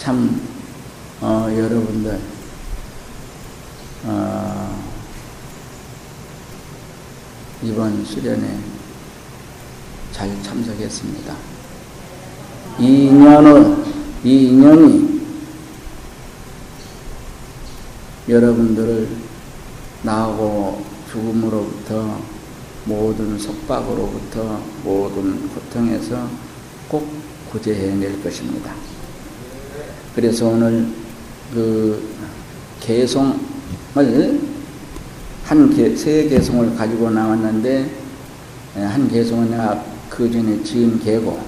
참 어, 여러분들 어, 이번 수련회 잘 참석했습니다. 이 인연은 이 인연이 여러분들을 나하고 죽음으로부터 모든 속박으로부터 모든 고통에서 꼭 구제해낼 것입니다. 그래서 오늘 그 개송을 한세 개송을 가지고 나왔는데 한 개송은 내가 그 전에 지은 개고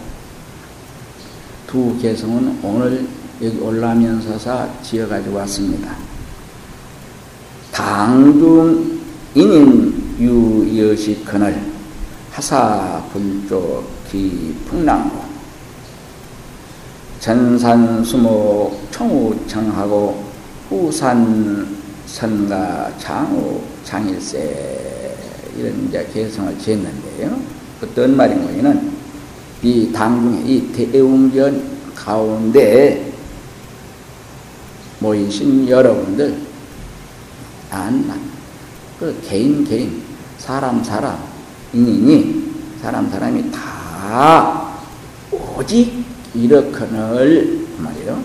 두 개송은 오늘 여기 올라면서사 지어가지고 왔습니다. 당중 인인 유여시 그늘 하사 불조 기풍랑고 전산 수목 청우청하고 후산 선가 장우 장일세 이런 이제 개성을 지었는데요. 어떤 말인가는 이 당중에 이 대웅전 가운데 모이신 여러분들 안만 그 개인 개인 사람 사람 인인이 사람 사람이 다 오직 이렇거늘 말이에요.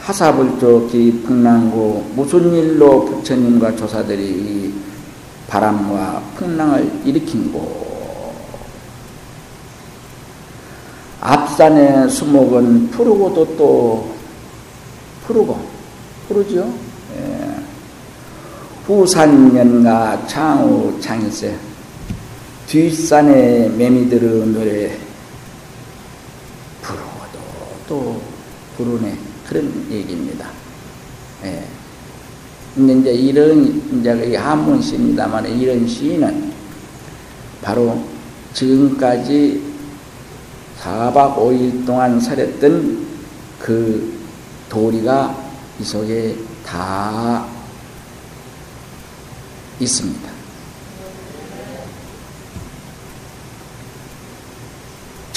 하사불족기 풍랑고 무슨 일로 부처님과 조사들이 바람과 풍랑을 일으킨고 앞산의 수목은 푸르고도 또 푸르고 푸르죠. 예. 후산연가 창우 창일세 뒷산의 매미들의 노래 부르고도 또 부르네 그런 얘기입니다. 예. 근데 이제 이런 이제 한문 시입니다만 이런 시는 바로 지금까지 4박 5일 동안 살았던 그 도리가 이 속에 다 있습니다.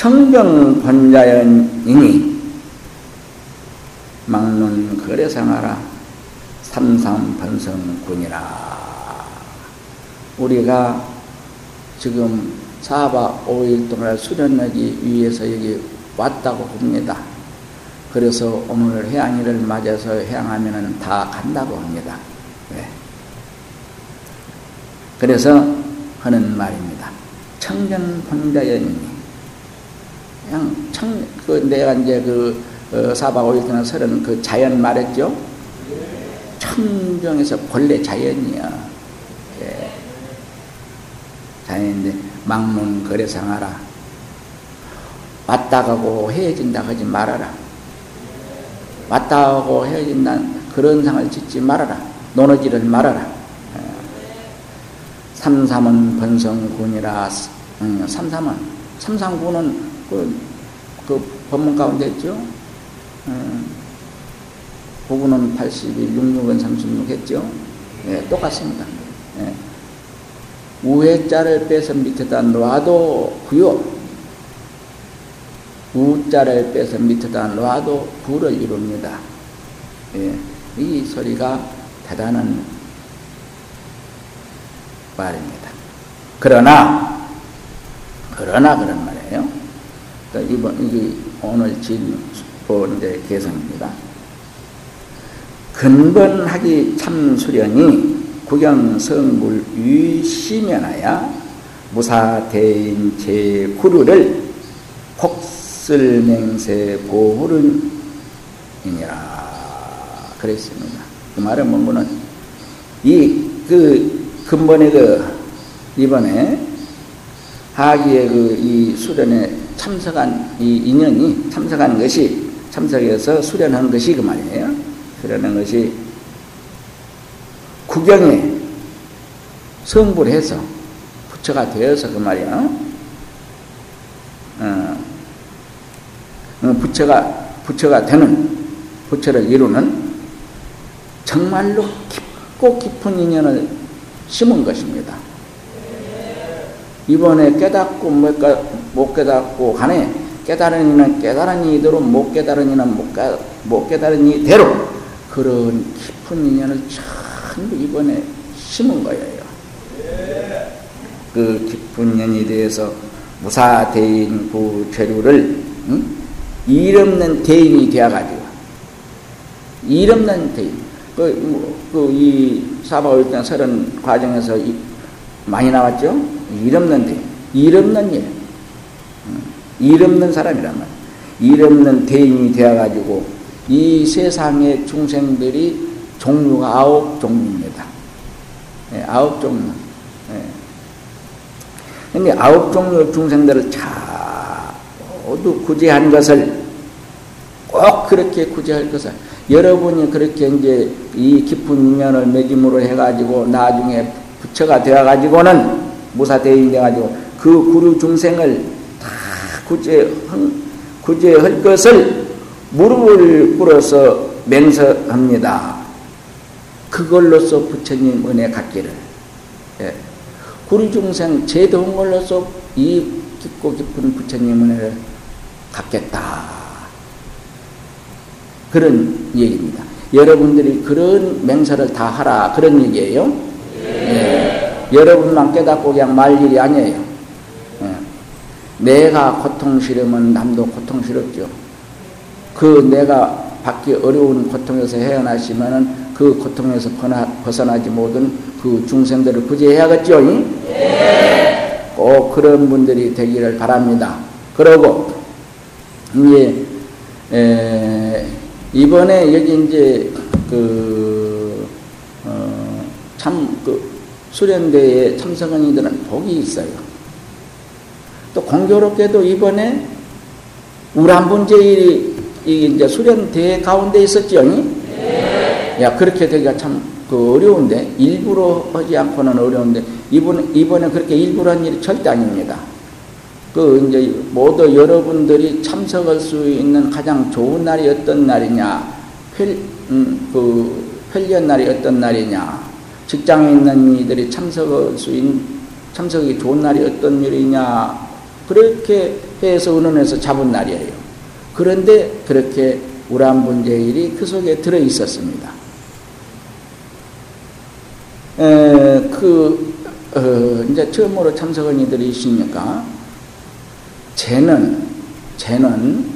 청정 번자연이니 막론 거래상하라 삼삼번성군이라 우리가 지금 4박 5일 동안 수련하기 위해서 여기 왔다고 봅니다. 그래서 오늘 해양일을 맞아서 해양하면 다 간다고 합니다. 네. 그래서 하는 말입니다. 청정 본자연이 그냥 청, 그 내가 이제 그 어, 4박 5일 동안 설은 그 자연 말했죠? 청정에서 본래 자연이야. 예. 자연인데 막론 거래상하라. 왔다 가고 헤어진다 하지 말아라. 왔다 가고 헤어진다 그런 상을 짓지 말아라. 노너지를 말아라. 예. 삼삼은 번성군이라 음, 삼삼은 삼삼군은 그, 그 법문 가운데 있죠. 음, 부구는 81, 66은 36 했죠. 예, 똑같습니다. 예. 우회자를 빼서 밑에다 놔도 구요. 우자를 빼서 밑에다 놔도 구를 이룹니다. 예, 이 소리가 대단한 말입니다. 그러나, 그러나 그런 말이에요. 그러니까 이번, 이게 오늘 진, 이제 개성입니다. 근본하기 참수련이 구경성물 위시면하야 무사대인 제구루를 폭슬맹세 보호른이니라 그랬습니다. 그 말은 뭔가는 이 그 근본의 그 이번에 하기의 그 이 수련에 참석한 이 인연이 참석한 것이 참석해서 수련한 것이 그 말이에요. 수련한 것이 구경에 성불 해서 부처가 되어서 그 말이야. 어, 어, 부처가, 부처가 되는, 부처를 이루는 정말로 깊고 깊은 인연을 심은 것입니다. 이번에 깨닫고 못 깨닫고 간에 깨달은 이는 깨달은 이대로 못 깨달은 이는 못, 깨, 못 깨달은 이대로 그런 깊은 인연을 전부 이번에 심은 거예요. 그 깊은 인연에 대해서 무사대인 구죄류를 응? 일 없는 대인이 되어가지고 일 없는 대인 그, 그, 이 사바울당 서른 과정에서 이, 많이 나왔죠? 일 없는 대인. 일 없는 일. 일 없는 사람이란 말이에요. 일 없는 대인이 되어가지고 이 세상의 중생들이 종류가 아홉 종류입니다. 네, 아홉 종류. 네. 근데 아홉 종류 중생들을 자 모두 구제한 것을 꼭 그렇게 구제할 것을 여러분이 그렇게 이제 이 깊은 인연을 맺음으로 해가지고 나중에 부처가 되어가지고는 무사대인이 돼가지고 그 구류 중생을 다 구제, 구제할 것을 무릎을 꿇어서 맹세합니다. 그걸로서 부처님 은혜 갖기를. 예. 구류 중생 제도한 걸로서 이 깊고 깊은 부처님 은혜를 갖겠다. 그런 얘기입니다. 여러분들이 그런 맹세를 다 하라 그런 얘기예요. 예. 여러분만 깨닫고 그냥 말 일이 아니에요. 예. 내가 고통 싫으면 남도 고통 싫었죠. 그 내가 받기 어려운 고통에서 헤어나시면은 그 고통에서 벗어나 지 못한 그 중생들을 구제해야겠죠. 예. 꼭 그런 분들이 되기를 바랍니다. 그러고 이제 에, 이번에 여기 이제 그, 어, 참, 그, 수련대에 참석한 이들은 복이 있어요. 또 공교롭게도 이번에 우람분제일이 이제 수련대 가운데 있었죠. 네. 야, 그렇게 되기가 참 그 어려운데, 일부러 하지 않고는 어려운데, 이번, 이번에 그렇게 일부러 한 일이 절대 아닙니다. 그 이제 모두 여러분들이 참석할 수 있는 가장 좋은 날이 어떤 날이냐, 펠, 음, 그 편리한 날이 어떤 날이냐, 직장에 있는 이들이 참석할 수 있는 참석이 좋은 날이 어떤 일이냐, 그렇게 해서 의논해서 잡은 날이에요. 그런데 그렇게 우람분제일이 그 속에 들어 있었습니다. 에, 그, 어, 이제 처음으로 참석한 이들이 있으니까, 쟤는, 쟤는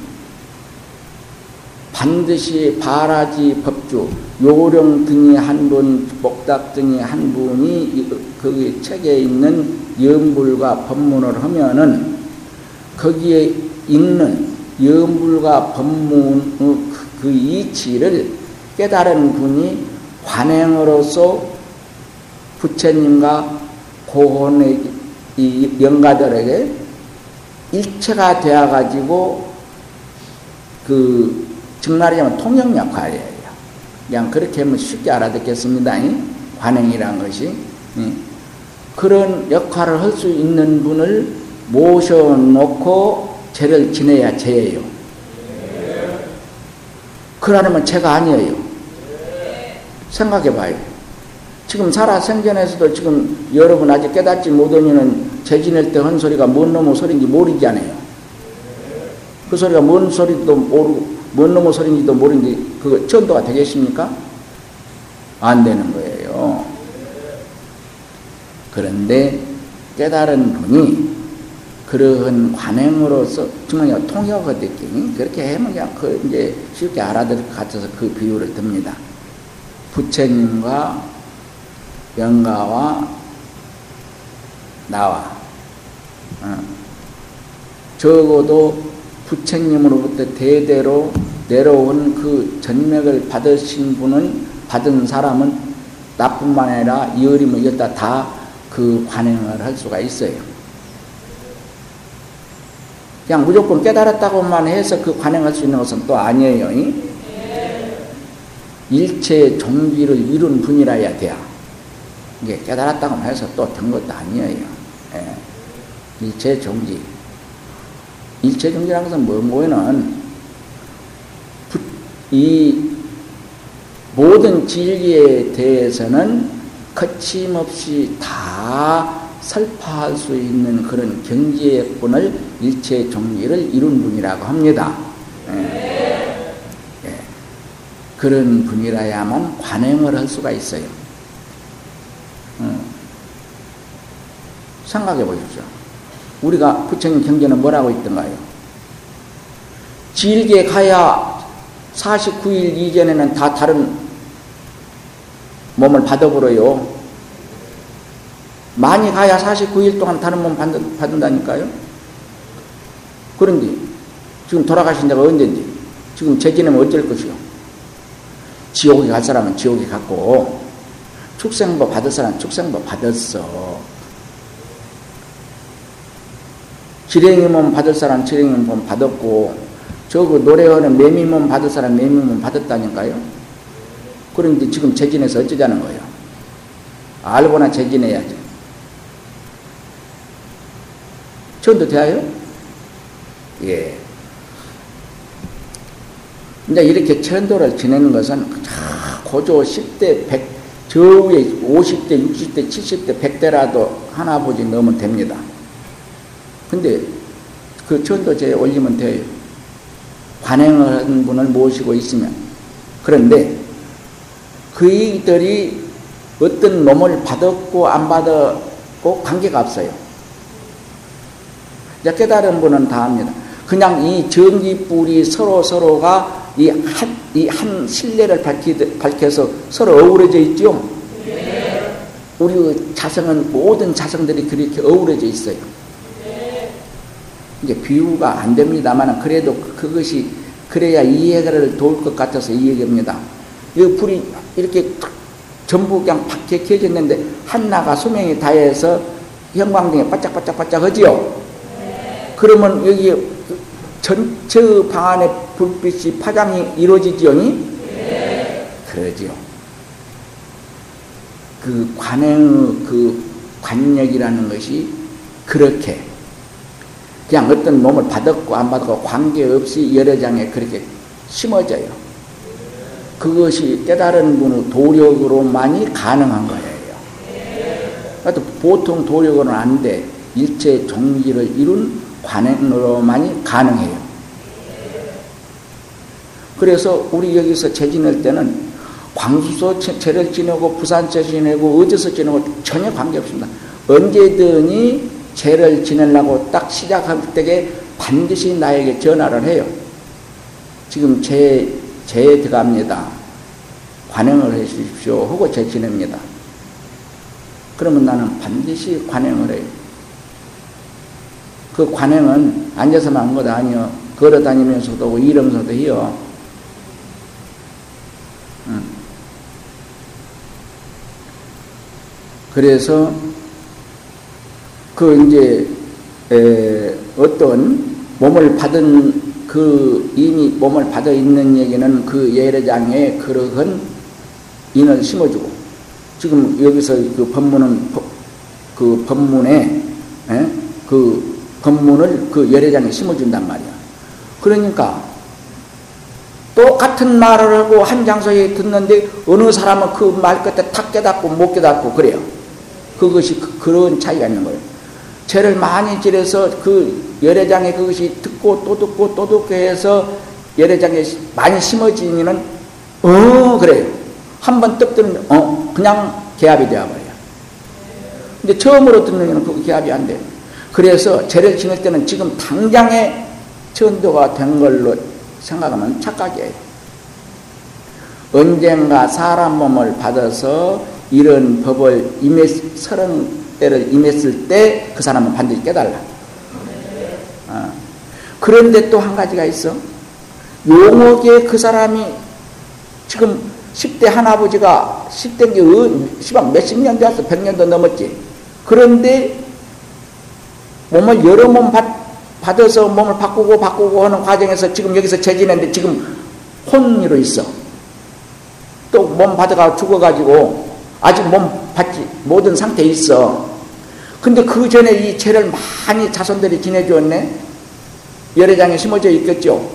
반드시 바라지 법주, 요령 등이 한 분, 복답 등이 한 분이 거기 책에 있는 염불과 법문을 하면은 거기에 있는 염불과 법문 그, 그 이치를 깨달은 분이 관행으로서 부처님과 고혼의 이 영가들에게 일체가 되어가지고 그 정말이면 통역 역할이에요. 그냥 그렇게 하면 쉽게 알아듣겠습니다. 관행이란 것이. 그런 역할을 할 수 있는 분을 모셔놓고 죄를 지내야 죄예요. 그러려면 죄가 아니에요. 생각해봐요. 지금 살아 생전에서도 지금 여러분 아직 깨닫지 못하니는 죄 지낼 때 한 소리가 뭔 놈의 소리인지 모르잖아요. 그 소리가 뭔 소리도 모르고 뭔 놈의 소리인지도 모르는데 그거 전도가 되겠습니까? 안 되는 거예요. 그런데 깨달은 분이 그러한 관행으로서 정말 통역을 느끼니 그렇게 하면 그냥 그 이제 쉽게 알아들 것 같아서 그 비유를 듭니다. 부처님과 영가와 나와 어. 적어도 부처님으로부터 대대로 내려온 그 전맥을 받으신 분은 받은 사람은 나뿐만 아니라 이어림을 이었다 다 그 관행을 할 수가 있어요. 그냥 무조건 깨달았다고만 해서 그 관행할 수 있는 것은 또 아니에요. 일체 종기를 이룬 분이라야 돼요. 이게 깨달았다고 해서 또 된 것도 아니에요. 예. 일체 종지. 일체 종지라는 것은 뭐, 뭐는, 이 모든 진리에 대해서는 거침없이 다 설파할 수 있는 그런 경지의권을 일체 종리를 이룬 분이라고 합니다. 예. 예. 그런 분이라야만 관행을 할 수가 있어요. 음. 생각해 보십시오. 우리가 부처님 경전은 뭐라고 있던가요? 길게 가야 49일 이전에는 다 다른 몸을 받아버려요. 많이 가야 49일 동안 다른 몸 받는, 받는다니까요. 그런데 지금 돌아가신 데가 언젠지 지금 재지내면 어쩔 것이요. 지옥에 갈 사람은 지옥에 갔고 축생법 받을 사람은 축생법 받았어. 지랭이 몸 받을 사람 지랭이 몸 받았고 저그 노래하는 매미 몸 받을 사람 매미 몸 받았다니까요. 그런데 지금 재진해서 어쩌자는 거예요. 알고나 재진해야죠. 전도 돼요? 예. 이제 이렇게 천도를 지내는 것은 고조 10대, 100, 저 위에 50대, 60대, 70대, 100대라도 하나 보지 넣으면 됩니다. 근데 그 천도제에 올리면 돼요. 관행을 하는 분을 모시고 있으면. 그런데 그이들이 어떤 몸을 받았고 안 받았고 관계가 없어요. 깨달은 분은 다 압니다. 그냥 이 전기뿔이 서로 서로가 이 한, 이 한 신뢰를 밝히, 밝혀서 서로 어우러져 있죠? 네. 우리 자성은 모든 자성들이 그렇게 어우러져 있어요. 네. 이제 비유가 안 됩니다만 그래도 그것이 그래야 이해를 도울 것 같아서 이 얘기입니다. 이 불이 이렇게 전부 그냥 밖에 켜졌는데 한나가 수명이 다해서 형광등에 바짝바짝바짝 하지요? 그러면 여기 전체 방 안에 불빛이 파장이 이루어지지요? 네. 그러지요. 그 관행, 그 관력이라는 것이 그렇게 그냥 어떤 몸을 받았고 안 받았고 관계없이 여러 장에 그렇게 심어져요. 그것이 깨달은 분의 도력으로만이 가능한 거예요. 보통 도력으로는 안 돼. 일체 종기를 이룬 관행으로만이 가능해요. 그래서 우리 여기서 재 지낼 때는 광수소 제를 지내고 부산제 지내고 어디서 지내고 전혀 관계없습니다. 언제든지 제를 지내려고 딱 시작할 때에 반드시 나에게 전화를 해요. 지금 제, 제에 들어갑니다. 관행을 해 주십시오. 하고 제 지냅니다. 그러면 나는 반드시 관행을 해요. 그 관행은 앉아서만 한 것도 아니요. 걸어 다니면서도 하고 일하면서도 해요. 음. 그래서 그 이제 에, 어떤 몸을 받은 그 이미 몸을 받아 있는 얘기는 그 예례장에 그러한 인을 심어주고 지금 여기서 그 법문은 그 법문에 에? 그 법문을 그 열애장에 심어준단 말이야. 그러니까 똑같은 말을 하고 한 장소에 듣는데 어느 사람은 그 말 끝에 탁 깨닫고 못 깨닫고 그래요. 그것이 그, 런 차이가 있는 거예요. 죄를 많이 지려서 그 열애장에 그것이 듣고 또 듣고 또 듣고 해서 열애장에 많이 심어지면은 어 그래요. 한 번떡 듣는 어 그냥 개합이 되어버려요. 근데 처음으로 듣는 그 개합이 안 돼요. 그래서 죄를 지낼 때는 지금 당장에 전도가 된 걸로 생각하면 착각이에요. 언젠가 사람 몸을 받아서 이런 법을 임했, 서른 때를 임했을 때 그 사람은 반드시 깨달라. 어. 그런데 또 한 가지가 있어. 용옥에 그 사람이 지금 10대 할아버지가 10대인 게, 시방 몇십 년 되었어. 100년도 넘었지. 그런데 몸을 여러 몸 받, 받아서 몸을 바꾸고 바꾸고 하는 과정에서 지금 여기서 재지는데 지금 혼으로 있어. 또 몸 받아가 죽어가지고 아직 몸 받지 모든 상태에 있어. 근데 그 전에 이 죄를 많이 자손들이 지내주었네. 열애장에 심어져 있겠죠.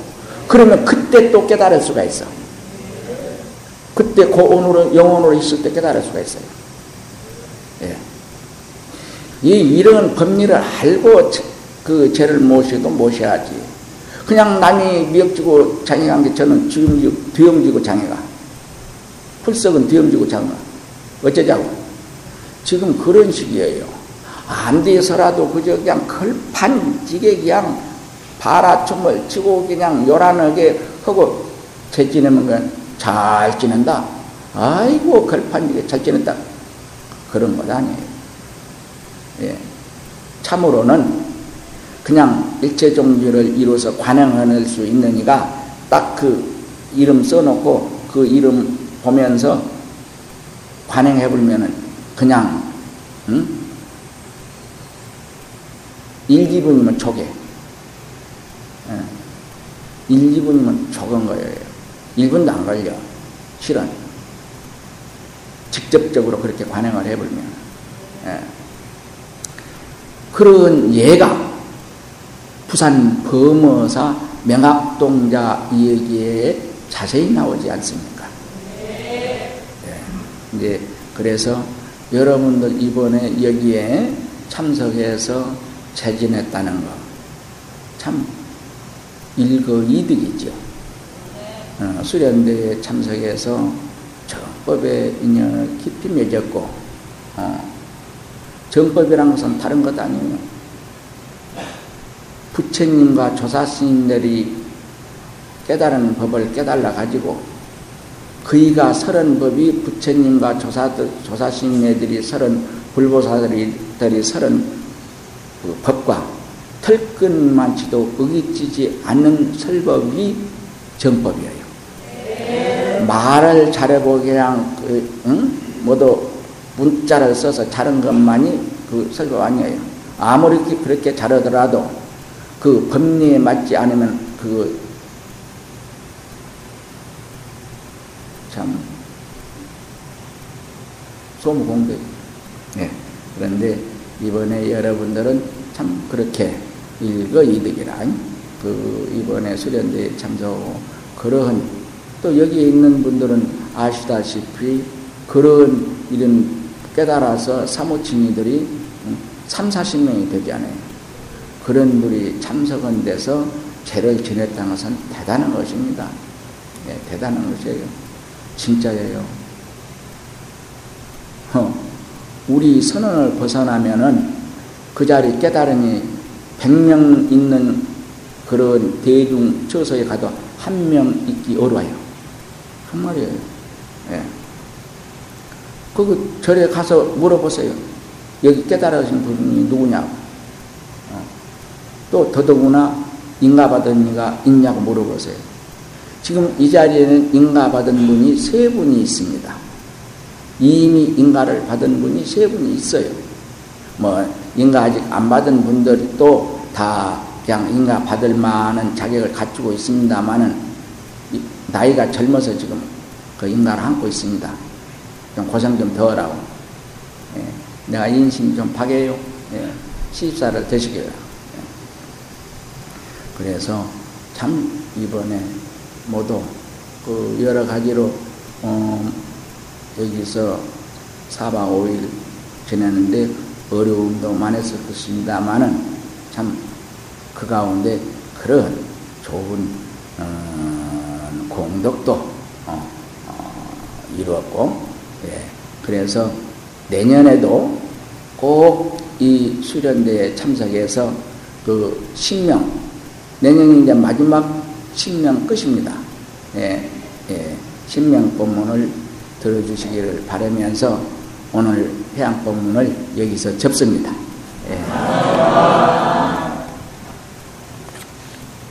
그러면 그때 또 깨달을 수가 있어. 그때 고온으로 영혼으로 있을 때 깨달을 수가 있어요. 예. 이 이런 법리를 알고 그 죄를 모셔도 모셔야지. 그냥 남이 미역지고 장애간 게 저는 뒤엄지고 장애가. 풀썩은 뒤엄지고 장애가. 어쩌자고. 지금 그런 식이에요. 안 돼서라도 그저 그냥 걸판지게 그냥 바라춤을 치고 그냥 요란하게 하고 제 지내면 그냥 잘 지낸다. 아이고 걸판지게 잘 지낸다. 그런 것 아니에요. 예. 참으로는 그냥 일체 종교를 이루어서 관행할 수 있는 이가 딱 그 이름 써놓고 그 이름 보면서 관행해 보면은 그냥 응? 1, 2분이면 초계. 예. 1, 2분이면 적은 거예요. 1분도 안 걸려. 실은. 직접적으로 그렇게 관행을 해보면. 예. 그런 예가 부산 범어사 명학동자 이야기에 자세히 나오지 않습니까? 예. 이제 그래서 여러분들 이번에 여기에 참석해서 재진했다는 거. 참 일거이득이죠. 어, 수련대에 참석해서 정법에 인연을 깊이 맺었고 어, 정법이란 것은 다른 것 아니에요. 부처님과 조사스님들이 깨달은 법을 깨달아 가지고 그이가 설은 법이 부처님과 조사, 조사스님들이 설은 불보사들이 설은 그 법과 털끝만치도 어기지지 않는 설법이 정법이에요. 말을 잘해보게 그냥 그, 응? 모두 문자를 써서 자른 것만이 그 설법 아니에요. 아무리 그렇게 잘하더라도 그 법리에 맞지 않으면 그 참 소무 공백. 네. 그런데 이번에 여러분들은 참 그렇게 일거 이득이라 그 이번에 수련대에 참석하고 그러한 또 여기에 있는 분들은 아시다시피 그런 이런 깨달아서 사모친이들이 3, 40명이 되지 않아요. 그런 분이 참석한 데서 죄를 지냈다는 것은 대단한 것입니다. 네, 대단한 것이에요. 진짜예요. 어. 우리 선언을 벗어나면은 그 자리 깨달으니 100명 있는 그런 대중 처소에 가도 한 명 있기 어려워요. 정말이에요. 예. 그 절에 가서 물어보세요. 여기 깨달으신 분이 누구냐고. 어. 또 더더구나 인가받은 이가 있냐고 물어보세요. 지금 이 자리에는 인가받은 분이 세 분이 있습니다. 이미 인가를 받은 분이 세 분이 있어요. 뭐 인가 아직 안 받은 분들이 또 다 그냥 인가 받을 만한 자격을 갖추고 있습니다만은 나이가 젊어서 지금 그 인가를 안고 있습니다. 좀 고생 좀 더 하라고. 예. 내가 인심 좀 파게요. 예. 시집사를 되시게요. 예. 그래서 참 이번에 모두 그 여러 가지로 어 여기서 4박 5일 지내는데 어려움도 많았을 것입니다만은 참 그 가운데 그런 좋은 어, 공덕도 어, 어, 이루었고 예, 그래서 내년에도 꼭 이 수련대에 참석해서 그 신명 내년이 이제 마지막 신명 끝입니다. 예, 예, 신명 본문을 들어주시기를 바라면서 오늘 해양법문을 여기서 접습니다. 예.